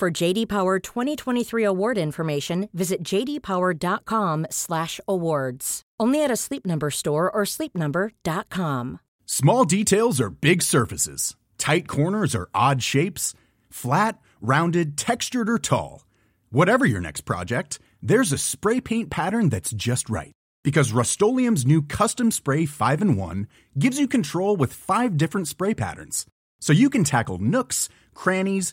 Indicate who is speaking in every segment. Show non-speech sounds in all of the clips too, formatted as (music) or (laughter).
Speaker 1: For JD Power 2023 award information, visit jdpower.com/awards. Only at a Sleep Number store or sleepnumber.com.
Speaker 2: Small details are big surfaces. Tight corners are odd shapes. Flat, rounded, textured, or tall. Whatever your next project, there's a spray paint pattern that's just right. Because Rust-Oleum Custom Spray 5 and 1 gives you control with five different spray patterns. So you can tackle nooks, crannies,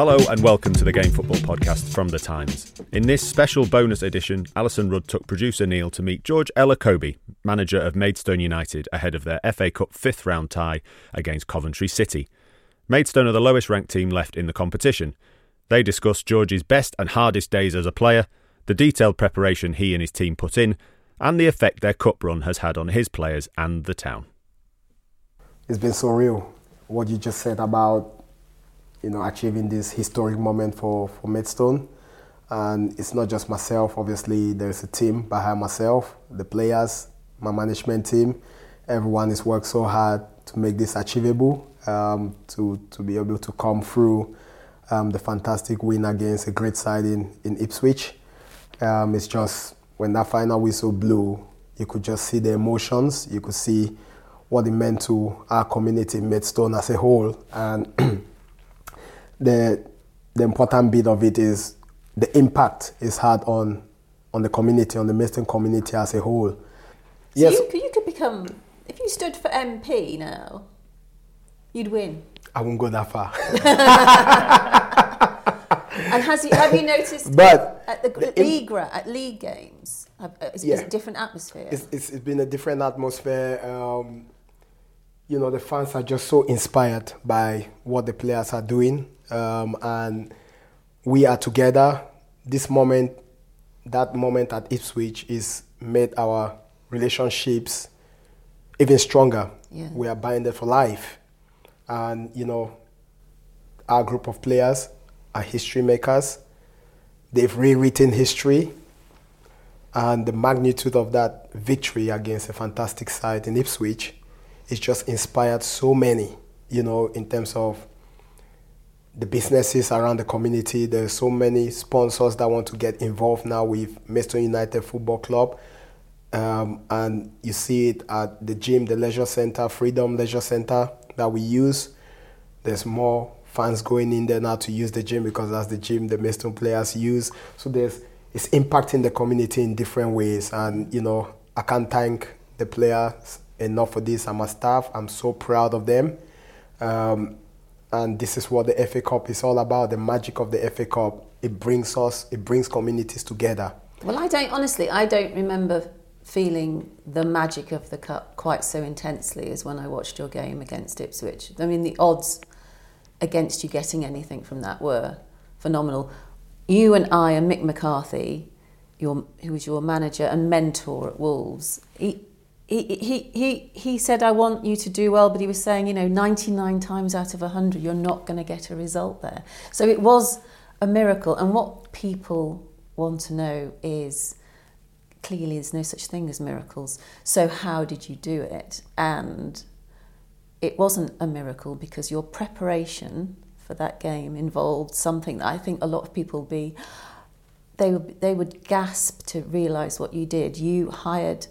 Speaker 3: Hello and welcome to the Game Football Podcast from The Times. In this special bonus edition, Alyson Rudd took producer Neil to meet George Elokobi, manager of Maidstone United, ahead of their FA Cup fifth round tie against Coventry City. Maidstone are the lowest ranked team left in the competition. They discussed George's best and hardest days as a player, the detailed preparation he and his team put in, and the effect their cup run has had on his players and the town.
Speaker 4: It's been so real. What you just said about you know, achieving this historic moment for, for Maidstone. And it's not just myself, obviously, there's a team behind myself, the players, my management team. Everyone has worked so hard to make this achievable, um, to, to be able to come through um, the fantastic win against a great side in, in Ipswich. Um, it's just when that final whistle blew, you could just see the emotions, you could see what it meant to our community, Maidstone as a whole. And (clears throat) the the important bit of it is the impact it's had on on the community, on the Maidstone community as a whole.
Speaker 5: So yes, you could, you could become if you stood for MP now, you'd win.
Speaker 4: I won't go that far. (laughs)
Speaker 5: and has you, have you noticed (laughs)
Speaker 4: but
Speaker 5: at the, the league at league games? Is, yeah. is a different atmosphere?
Speaker 4: It's, it's, it's been a different atmosphere. Um, you know, the fans are just so inspired by what the players are doing um, and we are together. This moment, that moment at Ipswich, is made our relationships even stronger.
Speaker 5: Yeah.
Speaker 4: We are binded for life, and you know, our group of players are history makers. They've rewritten history, and the magnitude of that victory against a fantastic side in Ipswich is just inspired so many. You know, in terms of the businesses around the community. There's so many sponsors that want to get involved now with Maidstone United Football Club. Um, and you see it at the gym, the leisure center, Freedom Leisure Center that we use. There's more fans going in there now to use the gym because that's the gym the Maidstone players use. So there's it's impacting the community in different ways. And you know, I can't thank the players enough for this and my staff. I'm so proud of them. Um, and this is what the FA Cup is all about the magic of the FA Cup. It brings us, it brings communities together.
Speaker 5: Well, I don't, honestly, I don't remember feeling the magic of the cup quite so intensely as when I watched your game against Ipswich. I mean, the odds against you getting anything from that were phenomenal. You and I and Mick McCarthy, your, who was your manager and mentor at Wolves, he, he, he, he, said, I want you to do well, but he was saying, you know, 99 times out of 100, you're not going to get a result there. So it was a miracle. And what people want to know is clearly there's no such thing as miracles. So how did you do it? And it wasn't a miracle because your preparation for that game involved something that I think a lot of people be they would, they would gasp to realize what you did. You hired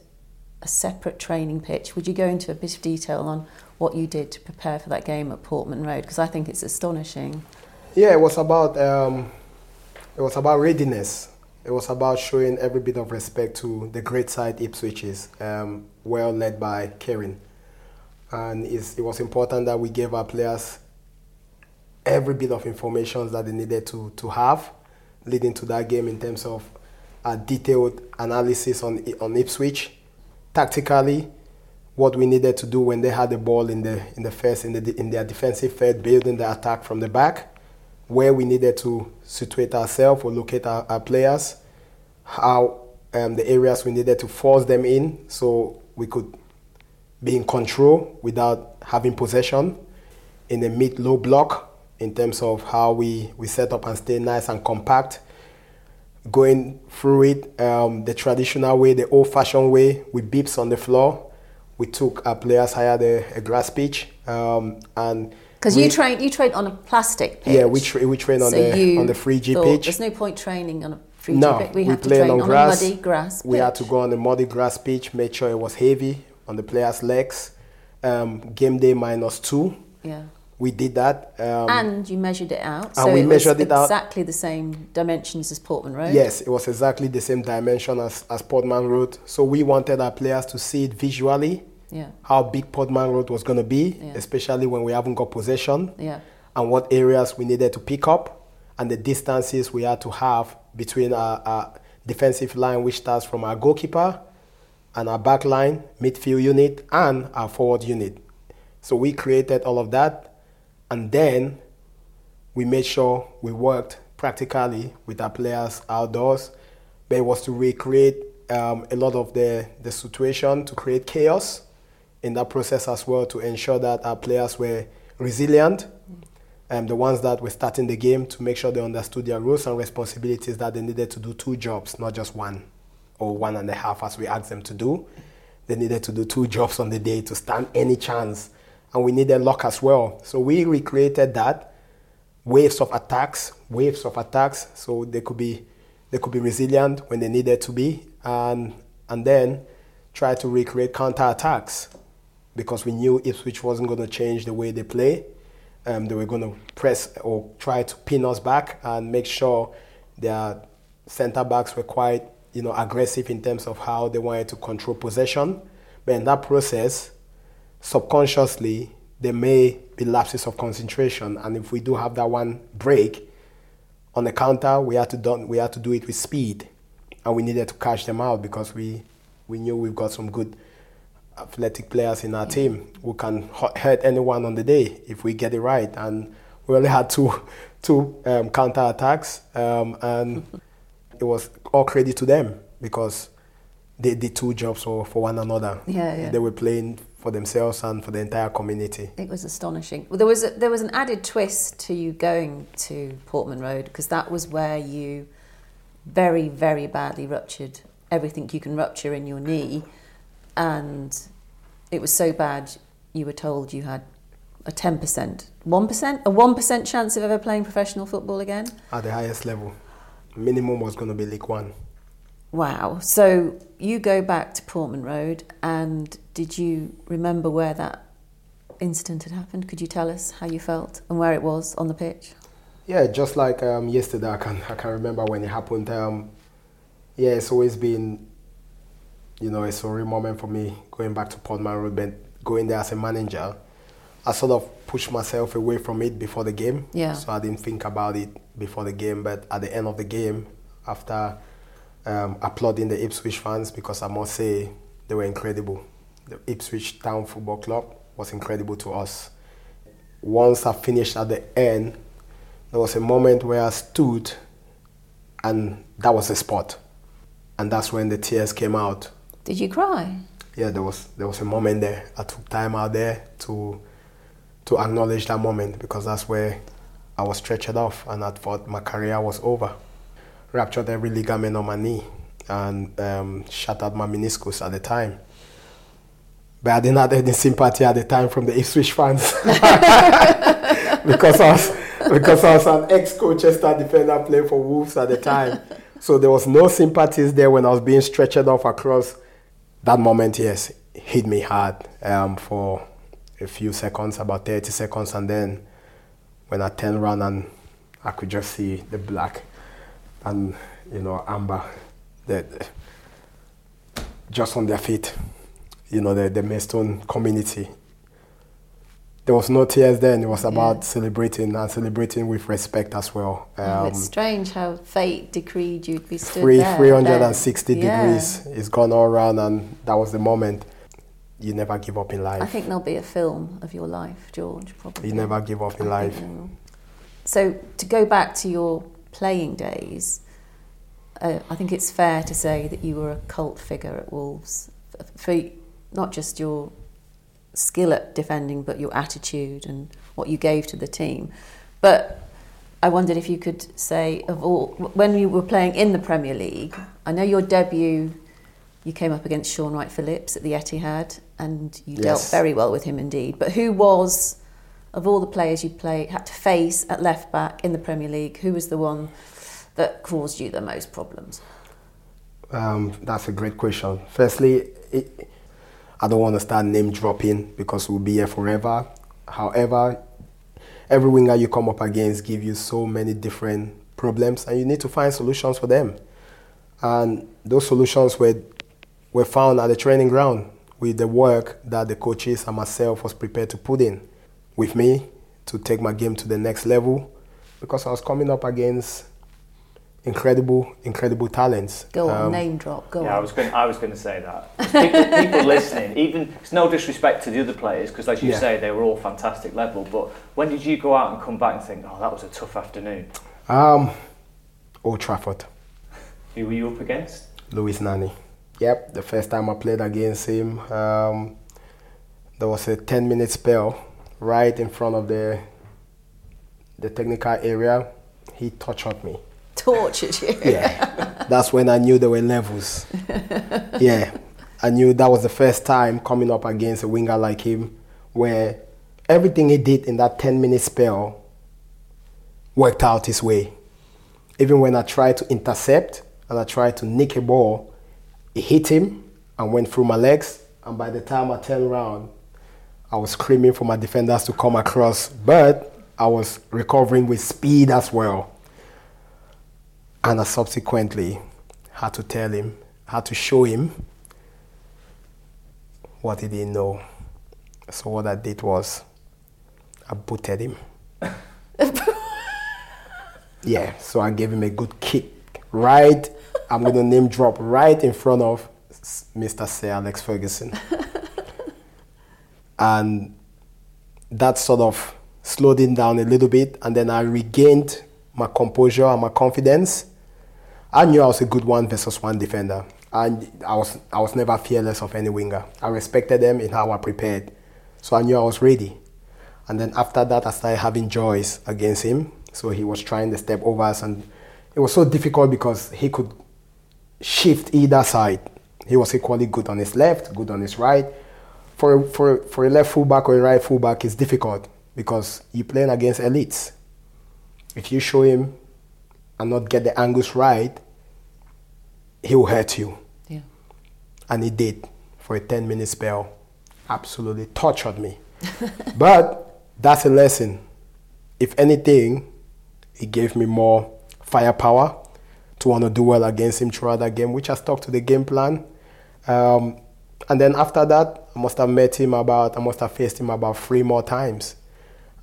Speaker 5: a separate training pitch. Would you go into a bit of detail on what you did to prepare for that game at Portman Road? Because I think it's astonishing.
Speaker 4: Yeah, it was about um, it was about readiness. It was about showing every bit of respect to the great side Ipswich is, um, well led by Kieran. and it was important that we gave our players every bit of information that they needed to, to have leading to that game in terms of a detailed analysis on, on Ipswich, tactically, what we needed to do when they had the ball in the, in the first, in, the, in their defensive third, building the attack from the back, where we needed to situate ourselves or locate our, our players, how um, the areas we needed to force them in so we could be in control without having possession in the mid low block in terms of how we, we set up and stay nice and compact. Going through it um, the traditional way, the old fashioned way, with beeps on the floor. We took our players higher the a grass pitch um, and
Speaker 5: because you train you train on a plastic pitch.
Speaker 4: Yeah, we, tra- we train on
Speaker 5: so
Speaker 4: the on the 3G pitch.
Speaker 5: There's no point training on a 3G
Speaker 4: no,
Speaker 5: pitch. We,
Speaker 4: we
Speaker 5: had to train
Speaker 4: on,
Speaker 5: on
Speaker 4: grass.
Speaker 5: a muddy grass.
Speaker 4: We had to go on the muddy grass pitch, make sure it was heavy on the players' legs. Um, game day minus two.
Speaker 5: Yeah.
Speaker 4: We did that. Um,
Speaker 5: and you measured it out.
Speaker 4: and
Speaker 5: so
Speaker 4: we
Speaker 5: it
Speaker 4: measured it out.
Speaker 5: exactly the same dimensions as Portman Road.
Speaker 4: Yes, it was exactly the same dimension as, as Portman Road. So we wanted our players to see it visually,
Speaker 5: Yeah.
Speaker 4: how big Portman Road was going to be,
Speaker 5: Yeah.
Speaker 4: especially when we haven't got possession,
Speaker 5: Yeah.
Speaker 4: and what areas we needed to pick up, and the distances we had to have between our, our defensive line, which starts from our goalkeeper, and our back line, midfield unit, and our forward unit. So we created all of that, and then we made sure we worked practically with our players outdoors. But it was to recreate um, a lot of the, the situation, to create chaos in that process as well, to ensure that our players were resilient. Um, the ones that were starting the game to make sure they understood their roles and responsibilities that they needed to do two jobs, not just one or one and a half as we asked them to do. They needed to do two (laughs) jobs on the day to stand any chance. And we needed luck as well. So we recreated that waves of attacks, waves of attacks, so they could be they could be resilient when they needed to be, and and then try to recreate counter attacks because we knew Ipswich wasn't going to change the way they play. Um, they were going to press or try to pin us back and make sure their centre backs were quite you know aggressive in terms of how they wanted to control possession. But in that process, subconsciously there may be lapses of concentration, and if we do have that one break on the counter, we had to do, we had to do it with speed, and we needed to catch them out because we we knew we've got some good athletic players in our team who can hurt anyone on the day if we get it right, and we only had two (laughs) two um, counter attacks, um, and it was all credit to them because they did two jobs for, for one another.
Speaker 5: Yeah, yeah.
Speaker 4: They were playing for themselves and for the entire community.
Speaker 5: It was astonishing. Well, there was a, there was an added twist to you going to Portman Road because that was where you very very badly ruptured everything you can rupture in your knee, and it was so bad you were told you had a ten percent, one percent, a one percent chance of ever playing professional football again.
Speaker 4: At the highest level, minimum was going to be League One.
Speaker 5: Wow. So you go back to Portman Road, and did you remember where that incident had happened? Could you tell us how you felt and where it was on the pitch?
Speaker 4: Yeah, just like um, yesterday, I can I can remember when it happened. Um, yeah, it's always been, you know, a surreal moment for me going back to Portman Road, but going there as a manager, I sort of pushed myself away from it before the game.
Speaker 5: Yeah.
Speaker 4: So I didn't think about it before the game, but at the end of the game, after um, applauding the Ipswich fans, because I must say they were incredible. The Ipswich Town Football Club was incredible to us. Once I finished at the end, there was a moment where I stood, and that was the spot, and that's when the tears came out.
Speaker 5: Did you cry?
Speaker 4: Yeah, there was there was a moment there. I took time out there to to acknowledge that moment because that's where I was stretched off, and I thought my career was over. Ruptured every ligament on my knee and um, shattered my meniscus at the time. But I didn't have any sympathy at the time from the Ipswich fans (laughs) because I was because I was an ex-Colchester defender playing for Wolves at the time. So there was no sympathies there when I was being stretched off across. That moment, yes, hit me hard um, for a few seconds, about 30 seconds, and then when I turned around and I could just see the black and you know amber, the, just on their feet, you know the the Maidstone community there was no tears then. It was about
Speaker 5: Yeah.
Speaker 4: celebrating and celebrating with respect as well.
Speaker 5: Oh, it's
Speaker 4: Um,
Speaker 5: strange how fate decreed you'd be stood
Speaker 4: three,
Speaker 5: there.
Speaker 4: 360.
Speaker 5: Yeah.
Speaker 4: degrees. It's gone all around, and that was the moment. You never give up in life.
Speaker 5: I think there'll be a film of your life, George. Probably.
Speaker 4: you never give up in
Speaker 5: I
Speaker 4: life.
Speaker 5: So to go back to your playing days, uh, I think it's fair to say that you were a cult figure at Wolves for not just your skill at defending, but your attitude and what you gave to the team. But I wondered if you could say of all when you were playing in the Premier League. I know your debut. You came up against Shaun Wright-Phillips at the Etihad, and you dealt very well with him indeed. But who was, of all the players you play had to face at left back in the Premier League, who was the one that caused you the most problems?
Speaker 4: Um, that's a great question. Firstly, it, I don't want to start name dropping because we'll be here forever. However, every winger you come up against give you so many different problems, and you need to find solutions for them. And those solutions were were found at the training ground with the work that the coaches and myself was prepared to put in with me to take my game to the next level because I was coming up against incredible, incredible talents.
Speaker 5: Go on,
Speaker 4: Um,
Speaker 5: name drop. Go
Speaker 6: Yeah,
Speaker 5: on.
Speaker 6: I was going. I was going to say that. People, people listening, even it's no disrespect to the other players because, as you
Speaker 4: Yeah.
Speaker 6: say, they were all fantastic level. But when did you go out and come back and think, "Oh, that was a tough afternoon"?
Speaker 4: Um, Old Trafford,
Speaker 6: Who were you up against?
Speaker 4: Luis Nani. Yep, the first time I played against him, um, there was a 10 minute spell right in front of the the technical area. He tortured me.
Speaker 5: Tortured you.
Speaker 4: Yeah, that's when I knew there were levels. (laughs) Yeah, I knew that was the first time coming up against a winger like him, where everything he did in that 10 minute spell worked out his way. Even when I tried to intercept and I tried to nick a ball, it hit him and went through my legs. And by the time I turned around, I was screaming for my defenders to come across, but I was recovering with speed as well. And I subsequently had to tell him, had to show him what he didn't know. So what I did was I booted him. (laughs) yeah, so I gave him a good kick right, I'm going to name drop right in front of Mr. Sir Alex Ferguson. (laughs) and that sort of slowed him down a little bit, and then I regained my composure and my confidence. I knew I was a good one versus one defender, and I was I was never fearless of any winger. I respected them in how I prepared, so I knew I was ready. And then after that, I started having joys against him. So he was trying the step overs, and it was so difficult because he could shift either side. He was equally good on his left, good on his right. For a, for for a left fullback or a right fullback, is difficult because you're playing against elites. If you show him and not get the angles right, he will hurt you.
Speaker 5: Yeah.
Speaker 4: And he did for a 10 minute spell. Absolutely tortured me. (laughs) but that's a lesson. If anything, it gave me more firepower to want to do well against him throughout that game, which I stuck to the game plan. Um, and then after that, I must have met him about, I must have faced him about three more times.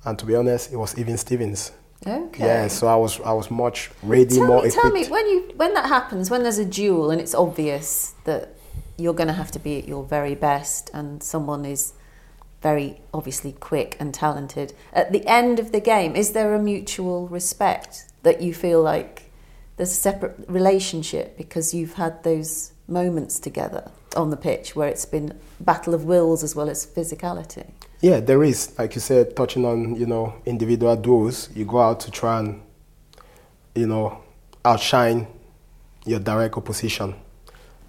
Speaker 4: And to be honest, it was even Stevens.
Speaker 5: Okay.
Speaker 4: Yeah, so I was I was much ready,
Speaker 5: Tell
Speaker 4: more
Speaker 5: me,
Speaker 4: equipped.
Speaker 5: tell me when you when that happens, when there's a duel and it's obvious that you're going to have to be at your very best, and someone is very obviously quick and talented. At the end of the game, is there a mutual respect that you feel like there's a separate relationship because you've had those moments together on the pitch where it's been battle of wills as well as physicality?
Speaker 4: Yeah, there is. Like you said, touching on, you know, individual duels, you go out to try and, you know, outshine your direct opposition.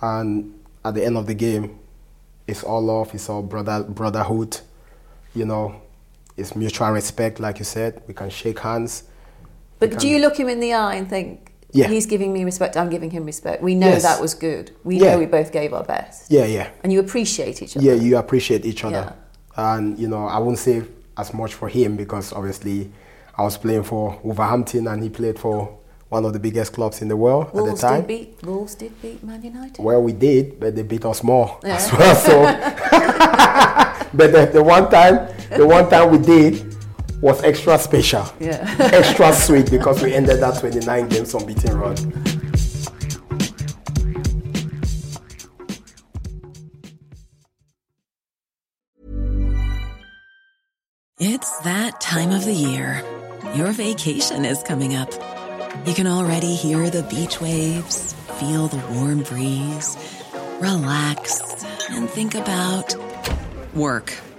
Speaker 4: And at the end of the game, it's all love, it's all brother brotherhood, you know, it's mutual respect, like you said. We can shake hands.
Speaker 5: But do you look him in the eye and think,
Speaker 4: Yeah.
Speaker 5: he's giving me respect, I'm giving him respect? We know
Speaker 4: Yes.
Speaker 5: that was good. We
Speaker 4: Yeah.
Speaker 5: know we both gave our best.
Speaker 4: Yeah, yeah.
Speaker 5: And you appreciate each other.
Speaker 4: Yeah, you appreciate each other. And, you know, I won't say as much for him because obviously I was playing for Wolverhampton and he played for one of the biggest clubs in the world
Speaker 5: Wolves
Speaker 4: at the time.
Speaker 5: did beat Wolves did beat Man United.
Speaker 4: Well, we did, but they beat us more
Speaker 5: Yeah.
Speaker 4: as well. So, (laughs) (laughs) but the, the one time, the one time we did was extra special,
Speaker 5: Yeah. (laughs)
Speaker 4: extra sweet because we ended that 29 games unbeaten run.
Speaker 7: It's that time of the year. Your vacation is coming up. You can already hear the beach waves, feel the warm breeze, relax, and think about work.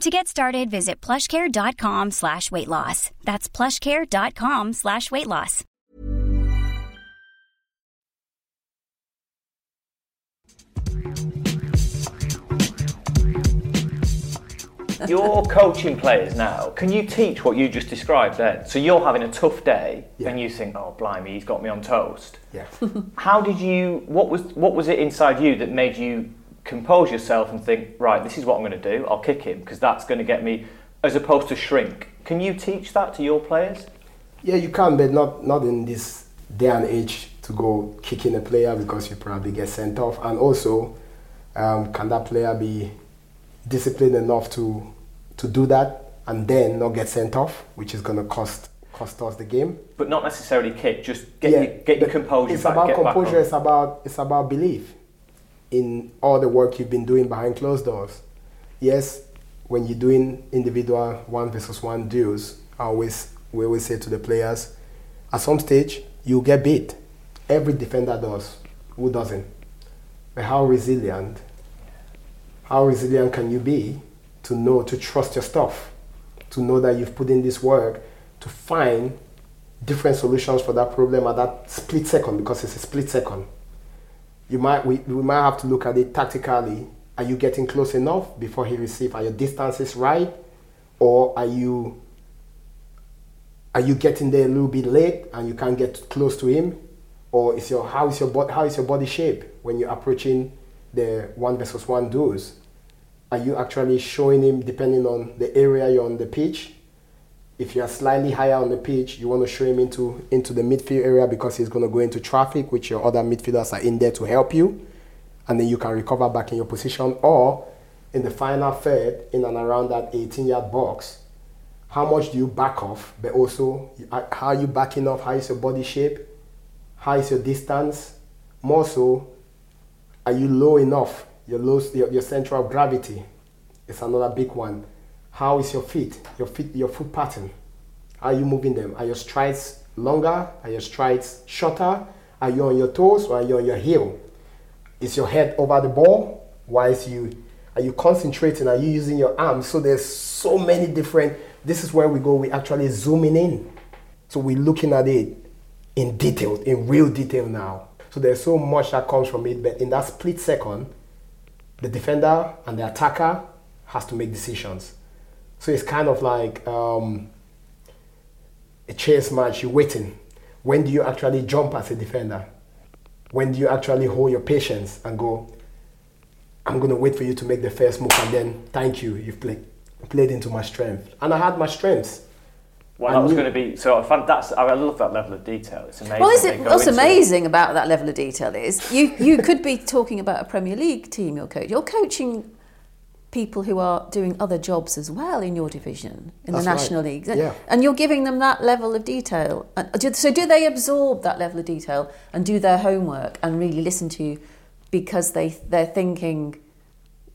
Speaker 8: To get started, visit plushcare.com slash weight loss. That's plushcare.com slash weight loss.
Speaker 6: You're coaching players now. Can you teach what you just described then? So you're having a tough day
Speaker 4: Yeah.
Speaker 6: and you think, oh, blimey, he's got me on toast.
Speaker 4: Yeah.
Speaker 6: How did you, what was, what was it inside you that made you compose yourself and think, right, this is what I'm going to do, I'll kick him because that's going to get me, as opposed to shrink? Can you teach that to your players?
Speaker 4: Yeah, you can, but not not in this day and age to go kicking a player because you probably get sent off. And also, um, can that player be disciplined enough to to do that and then not get sent off, which is going to cost cost us the game?
Speaker 6: But not necessarily kick, just get, your, get your composure
Speaker 4: It's
Speaker 6: back,
Speaker 4: about composure. It's about it's about belief in all the work you've been doing behind closed doors. Yes, when you're doing individual one versus one deals, I always we always say to the players, at some stage you'll get beat. Every defender does. Who doesn't? But how resilient? How resilient can you be to know to trust your stuff, to know that you've put in this work to find different solutions for that problem at that split second because it's a split second. You might we, we might have to look at it tactically. Are you getting close enough before he receives? Are your distances right? Or are you are you getting there a little bit late and you can't get close to him? Or is your how is your body how is your body shape when you're approaching the one versus one duels? Are you actually showing him depending on the area you're on the pitch? If you are slightly higher on the pitch, you want to show him into into the midfield area because he's going to go into traffic, which your other midfielders are in there to help you, and then you can recover back in your position. Or in the final third, in and around that 18-yard box, how much do you back off? But also, how are you backing off? How is your body shape? How is your distance? More so, are you low enough? Your low, your, your center of gravity is another big one. How is your feet? Your feet, your foot pattern. Are you moving them? Are your strides longer? Are your strides shorter? Are you on your toes or are you on your heel? Is your head over the ball? Why is you are you concentrating? Are you using your arms? So there's so many different. This is where we go. We actually zooming in. So we're looking at it in detail, in real detail now. So there's so much that comes from it, but in that split second, the defender and the attacker has to make decisions. So it's kind of like um, a chess match. You're waiting. When do you actually jump as a defender? When do you actually hold your patience and go, I'm going to wait for you to make the first move and then thank you, you've played, played into my strength. And I had my strengths.
Speaker 6: Well,
Speaker 4: I
Speaker 6: that was
Speaker 4: knew-
Speaker 6: going to be so. fan- That's I love that level of detail. It's amazing.
Speaker 5: Well, is it, what's
Speaker 6: into it.
Speaker 5: amazing about that level of detail is you, you could be talking about a Premier League team you're coaching. You're coaching people who are doing other jobs as well in your division, in
Speaker 4: That's
Speaker 5: the
Speaker 4: right.
Speaker 5: National League.
Speaker 4: Yeah.
Speaker 5: And you're giving them that level of detail. So do they absorb that level of detail and do their homework and really listen to you because they, they're thinking,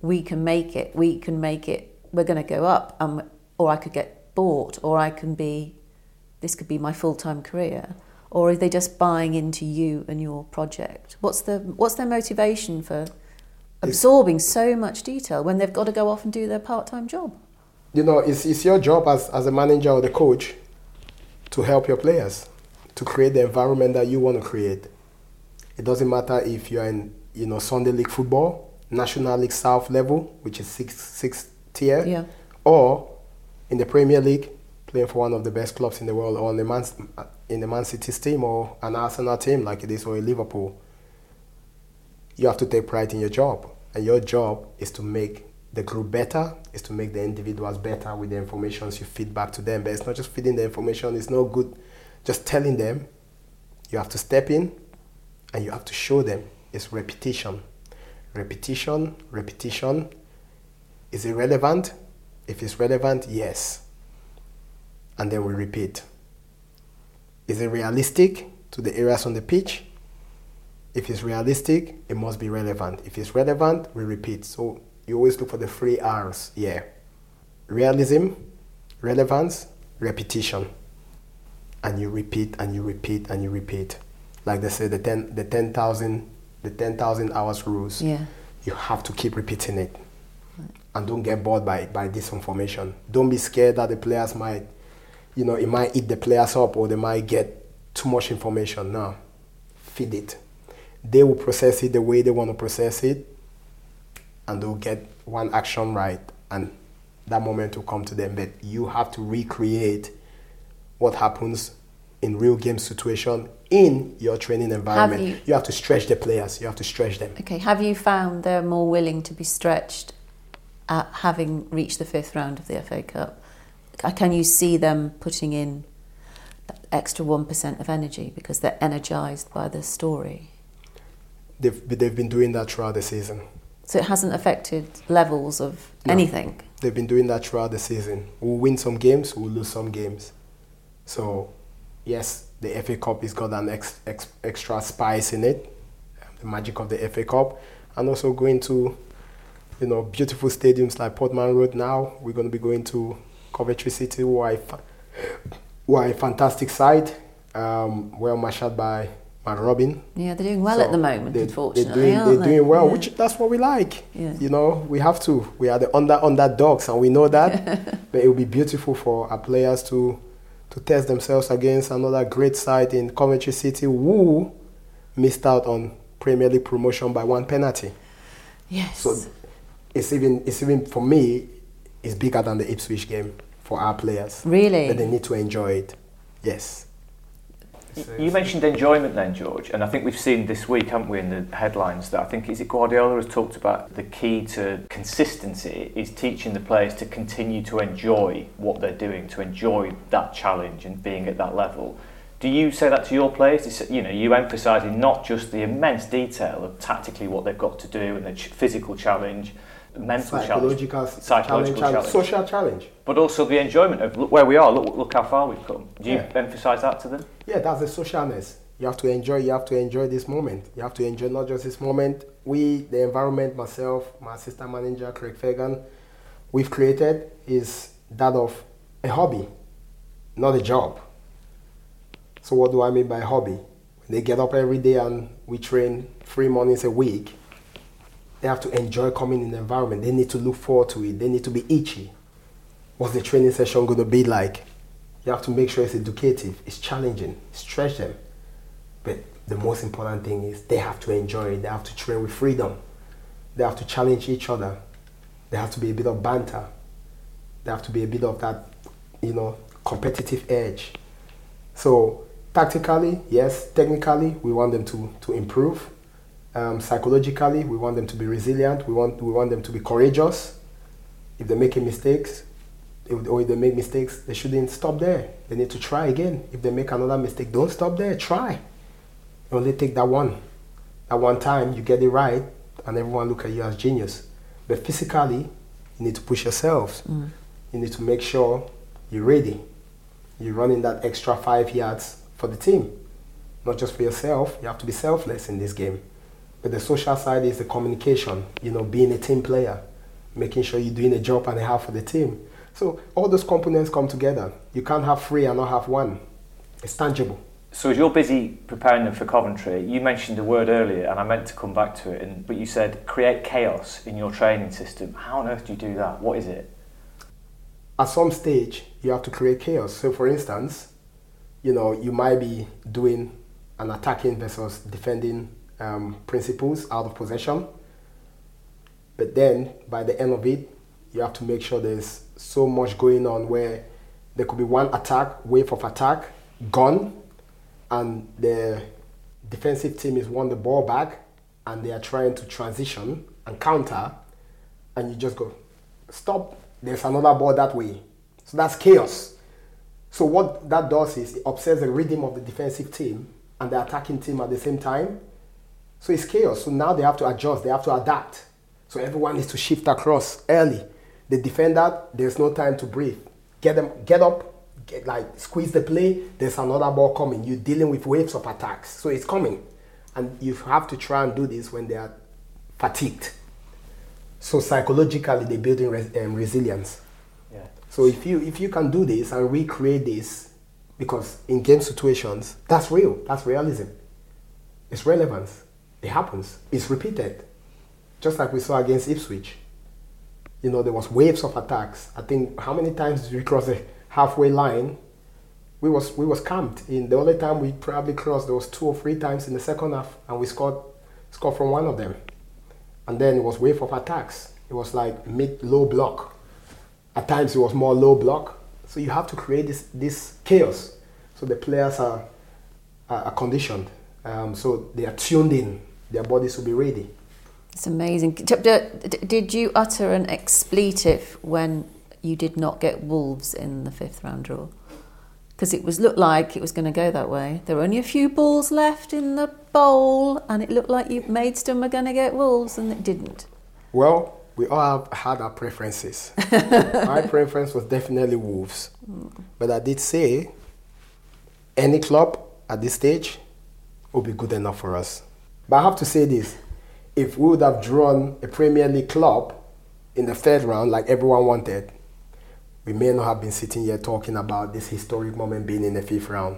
Speaker 5: we can make it, we can make it, we're going to go up, um, or I could get bought, or I can be this could be my full-time career or are they just buying into you and your project what's the what's their motivation for absorbing so much detail when they've got to go off and do their part-time job
Speaker 4: you know, it's, it's your job as, as a manager or the coach to help your players to create the environment that you want to create. It doesn't matter if you're in, you know, Sunday League football, National League South level, which is six six tier,
Speaker 5: Yeah.
Speaker 4: or in the Premier League, playing for one of the best clubs in the world, or in the Man, in the Man City's team, or an Arsenal team like it is, or a Liverpool. You have to take pride in your job, and your job is to make the group better, is to make the individuals better with the information you feed back to them. But it's not just feeding the information; it's no good just telling them. You have to step in, and you have to show them. It's repetition, repetition, repetition. Is it relevant? If it's relevant, yes. And then we repeat. Is it realistic to the areas on the pitch? If it's realistic, it must be relevant. If it's relevant, we repeat. So you always look for the three R's. Yeah. Realism, relevance, repetition. And you repeat and you repeat and you repeat. Like they say, the ten the ten thousand the ten thousand hours rules.
Speaker 5: Yeah.
Speaker 4: You have to keep repeating it. And don't get bored by, by this information. Don't be scared that the players might, you know, it might eat the players up or they might get too much information. No. Feed it. They will process it the way they want to process it and they'll get one action right and that moment will come to them. But you have to recreate what happens in real game situation in your training environment.
Speaker 5: you-
Speaker 4: you have to stretch the players. You have to stretch them.
Speaker 5: okay have you found they're more willing to be stretched at having reached the fifth round of the FA Cup can you see them putting in that extra 1% of energy because they're energized by the story
Speaker 4: They've, they've been doing that throughout the season.
Speaker 5: so it hasn't affected levels of
Speaker 4: No.
Speaker 5: anything
Speaker 4: They've been doing that throughout the season. We'll win some games, we'll lose some games. So, yes, the FA Cup has got an ex, ex, extra spice in it, the magic of the FA Cup, and also going to, you know, beautiful stadiums like Portman Road. Now we're going to be going to Coventry City, who are a, who are a fantastic side, um, well marshaled by Mark Robins.
Speaker 5: Yeah, they're doing well
Speaker 4: So
Speaker 5: at the moment,
Speaker 4: they-
Speaker 5: unfortunately,
Speaker 4: They're doing, they're
Speaker 5: they?
Speaker 4: doing well,
Speaker 5: Yeah.
Speaker 4: which that's what we like.
Speaker 5: Yeah.
Speaker 4: You know, we have to. We are the under underdogs, and we know that. (laughs) but it will be beautiful for our players to to test themselves against another great side in Coventry City, who missed out on Premier League promotion by one penalty.
Speaker 5: Yes.
Speaker 4: So it's even it's even for me, it's bigger than the Ipswich game for our players.
Speaker 5: Really?
Speaker 4: But they need to enjoy it. Yes.
Speaker 6: You mentioned enjoyment then, George, and I think we've seen this week, haven't we, in the headlines that I think is it Guardiola has talked about the key to consistency is teaching the players to continue to enjoy what they're doing, to enjoy that challenge and being at that level. Do you say that to your players? It's, you know, you emphasising not just the immense detail of tactically what they've got to do and the ch- physical challenge, mental
Speaker 4: Psychological,
Speaker 6: challenge, psychological
Speaker 4: challenge,
Speaker 6: challenge,
Speaker 4: social challenge.
Speaker 6: but also the enjoyment of look where we are. Look, look how far we've come. Do you
Speaker 4: Yeah.
Speaker 6: emphasise that to them?
Speaker 4: Yeah, that's the socialness. You have to enjoy. You have to enjoy this moment. You have to enjoy not just this moment. We, the environment, myself, my assistant manager Craig Fagan, we've created is that of a hobby, not a job. So what do I mean by hobby? They get up every day and we train three mornings a week, they have to enjoy coming in the environment. They need to look forward to it. They need to be itchy. What's the training session going to be like? You have to make sure it's educative, it's challenging, stretch them. But the most important thing is they have to enjoy it. They have to train with freedom. They have to challenge each other. There have to be a bit of banter. There have to be a bit of that, you know, competitive edge. So tactically, yes. Technically, we want them to, to improve. Um, psychologically, we want them to be resilient. We want we want them to be courageous. If they're making mistakes, if, or if they make mistakes, they shouldn't stop there. They need to try again. If they make another mistake, don't stop there. Try. Only take that one. That one time you get it right, and everyone look at you as genius. But physically, you need to push yourselves.
Speaker 5: Mm.
Speaker 4: You need to make sure you're ready. You're running that extra five yards for the team, not just for yourself. You have to be selfless in this game. But the social side is the communication. You know, being a team player, making sure you're doing a job and a half for the team. So all those components come together. You can't have three and not have one. It's tangible.
Speaker 6: So as you're busy preparing them for Coventry, you mentioned a word earlier, and I meant to come back to it. And, but you said create chaos in your training system. How on earth do you do that? What is it?
Speaker 4: At some stage, you have to create chaos. So, for instance, you know, you might be doing an attacking versus defending um, principles out of possession, but then by the end of it, you have to make sure there's so much going on where there could be one attack, wave of attack, gone, and the defensive team is won the ball back and they are trying to transition and counter, and you just go, stop, there's another ball that way. So that's chaos. So what that does is it upsets the rhythm of the defensive team and the attacking team at the same time. So it's chaos. So now they have to adjust, they have to adapt. So everyone needs to shift across early. The defender, there's no time to breathe. Get them, get up, get like squeeze the play. There's another ball coming. You're dealing with waves of attacks, so it's coming, and you have to try and do this when they are fatigued. So psychologically, they're building res- um, resilience.
Speaker 6: Yeah.
Speaker 4: So if you if you can do this and recreate this, because in game situations, that's real. That's realism. It's relevance. It happens. It's repeated. Just like we saw against Ipswich. You know, there was waves of attacks. I think how many times did we cross the halfway line? We was we was camped. In the only time we probably crossed, there was two or three times in the second half, and we scored scored from one of them. And then it was wave of attacks. It was like mid low block. At times it was more low block. So you have to create this this chaos. So the players are are, conditioned. Um, so they are tuned in. Their bodies will be ready.
Speaker 5: It's amazing. Did you utter an expletive when you did not get Wolves in the fifth round draw? Because it was looked like it was going to go that way. There were only a few balls left in the bowl, and it looked like you Maidstone were going to get Wolves, and it didn't.
Speaker 4: Well, we all have had our preferences. (laughs) My preference was definitely Wolves. But I did say any club at this stage will be good enough for us. But I have to say this if we would have drawn a Premier League club in the third round, like everyone wanted, we may not have been sitting here talking about this historic moment being in the fifth round.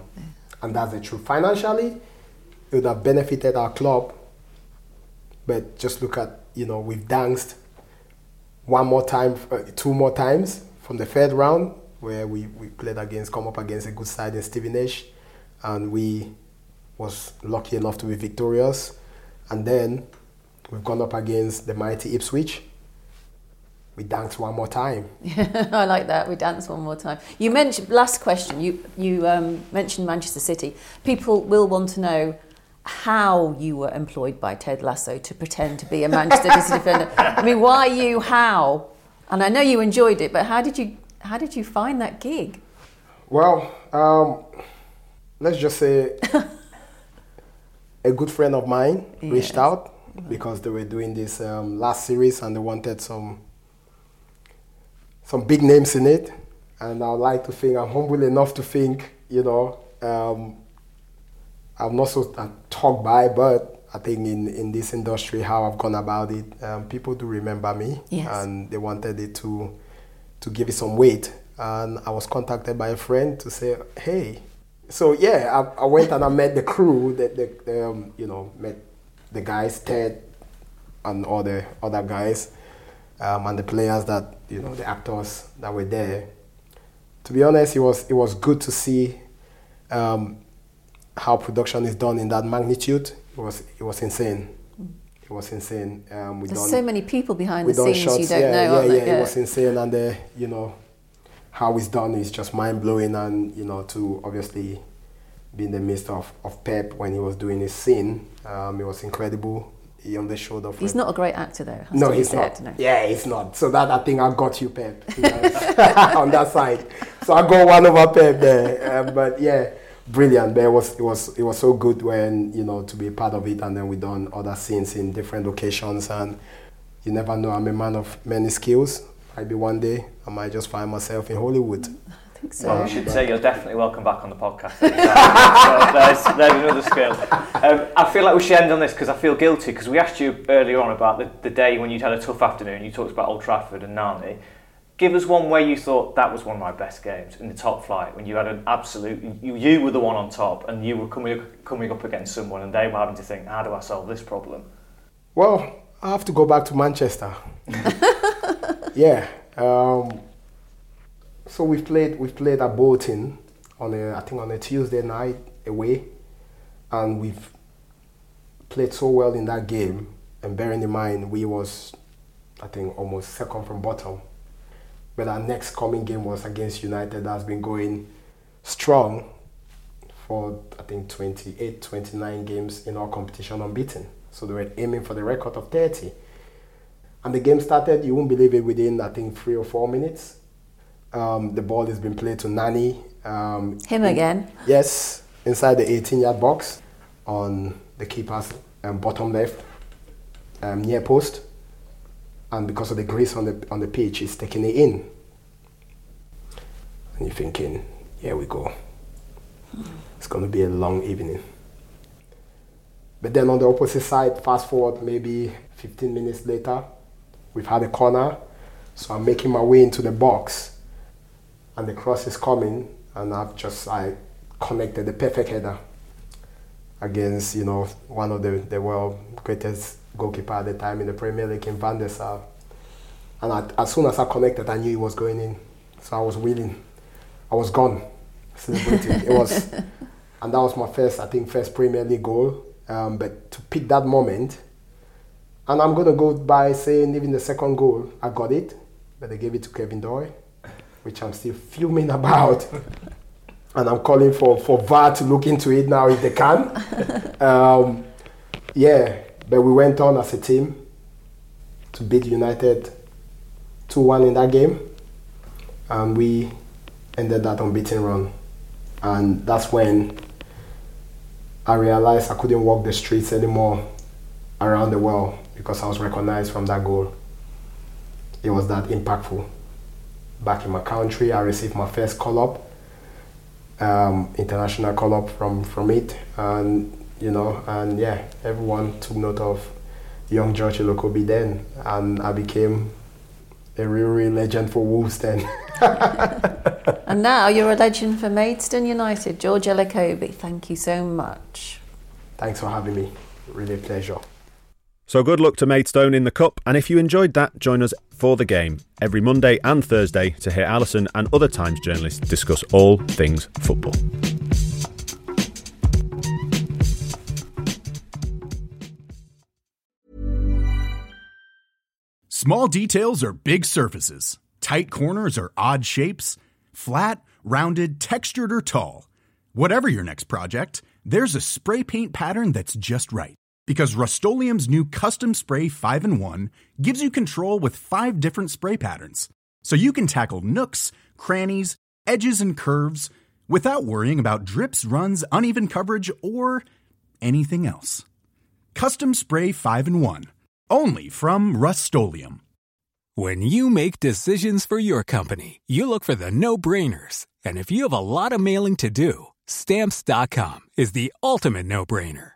Speaker 4: And that's the truth. Financially, it would have benefited our club. But just look at, you know, we've danced one more time, uh, two more times from the third round, where we, we played against, come up against a good side in Stevenage, and we was lucky enough to be victorious. And then we've gone up against the mighty Ipswich. We danced one more time. (laughs)
Speaker 5: I like that. We dance one more time. You mentioned last question. You you um, mentioned Manchester City. People will want to know how you were employed by Ted Lasso to pretend to be a Manchester City (laughs) defender. I mean, why you? How? And I know you enjoyed it, but how did you how did you find that gig?
Speaker 4: Well, um, let's just say (laughs) a good friend of mine reached
Speaker 5: Yes.
Speaker 4: out because they were doing this um, last series and they wanted some some big names in it. And I like to think I'm humble enough to think, you know, um, I'm not so uh, talk by, but I think in, in this industry, how I've gone about it, um, people do remember me,
Speaker 5: Yes.
Speaker 4: and they wanted it to to give it some weight. And I was contacted by a friend to say, hey, so yeah, I, I went and I met the crew, that the, the um, you know met the guys, Ted, and all the other guys, um, and the players that you know the actors that were there. To be honest, it was it was good to see um, how production is done in that magnitude. It was it was insane. It was insane. Um, we
Speaker 5: There's
Speaker 4: done-
Speaker 5: so many people behind the scenes
Speaker 4: shots.
Speaker 5: you don't
Speaker 4: yeah,
Speaker 5: know,
Speaker 4: yeah,
Speaker 5: aren't
Speaker 4: yeah. It was insane, and uh, you know how it's done is just mind blowing, and you know to obviously be in the midst of, of Pep when he was doing his scene, um, it was incredible. he on the shoulder.
Speaker 5: He's not a great actor, though.
Speaker 4: No, he's not.
Speaker 5: no.
Speaker 4: Yeah, he's not. So that I think I got you, Pep, you (laughs) know, on that side. So I got one over Pep there. Um, but yeah, brilliant. But it was it was it was so good when you know to be part of it, and then we done other scenes in different locations, and you never know. I'm a man of many skills. Maybe one day I might just find myself in Hollywood. (laughs)
Speaker 5: I think so.
Speaker 6: Well, I should say you're definitely welcome back on the podcast. (laughs) so there's, there's another skill. Um, I feel like we should end on this because I feel guilty because we asked you earlier on about the, the day when you'd had a tough afternoon. You talked about Old Trafford and Nani. Give us one where you thought that was one of my best games in the top flight when you had an absolute you, you were the one on top and you were coming coming up against someone and they were having to think how do I solve this problem?
Speaker 4: Well, I have to go back to Manchester. (laughs) yeah. Um, so we played we played at Bolton on a I think on a Tuesday night away, and we've played so well in that game. And bearing in mind we was I think almost second from bottom, but our next coming game was against United. That's been going strong for I think 28, 29 games in our competition unbeaten. So they were aiming for the record of 30. And the game started, you won't believe it, within I think three or four minutes. Um, the ball has been played to Nani. Um,
Speaker 5: Him again.
Speaker 4: Yes, inside the 18 yard box on the keeper's um, bottom left, um, near post. And because of the grease on the, on the pitch, he's taking it in. And you're thinking, here we go. It's going to be a long evening. But then on the opposite side, fast forward maybe 15 minutes later, we've had a corner. So I'm making my way into the box, and the cross is coming, and I've just I connected the perfect header against you know one of the, the world greatest goalkeeper at the time in the Premier League in Van der Sar. And I, as soon as I connected, I knew it was going in. So I was willing. I was gone, celebrating. it was, (laughs) and that was my first, I think, first Premier League goal. Um, but to pick that moment, and I'm gonna go by saying even the second goal, I got it, but they gave it to Kevin Doyle, which I'm still fuming about. (laughs) and I'm calling for, for VAR to look into it now if they can. (laughs) um, yeah, but we went on as a team to beat United 2 1 in that game, and we ended that unbeaten run. And that's when I realized I couldn't walk the streets anymore around the world because I was recognized from that goal. It was that impactful. Back in my country, I received my first call up, um, international call up from, from it, and you know, and yeah, everyone took note of young George Elokobi then, and I became a real, real legend for Wolves then. (laughs)
Speaker 5: And now you're a legend for Maidstone United. George Elokobi, thank you so much.
Speaker 4: Thanks for having me. Really a pleasure.
Speaker 3: So good luck to Maidstone in the Cup, and if you enjoyed that, join us for the game every Monday and Thursday to hear Alyson and other Times journalists discuss all things football.
Speaker 2: Small details are big surfaces. Tight corners are odd shapes. Flat, rounded, textured, or tall. Whatever your next project, there's a spray paint pattern that's just right. Because Rust-Oleum Custom Spray 5 in 1 gives you control with five different spray patterns. So you can tackle nooks, crannies, edges, and curves without worrying about drips, runs, uneven coverage, or anything else. Custom Spray 5 in 1. Only from Rust
Speaker 9: When you make decisions for your company, you look for the no brainers. And if you have a lot of mailing to do, stamps.com is the ultimate no brainer.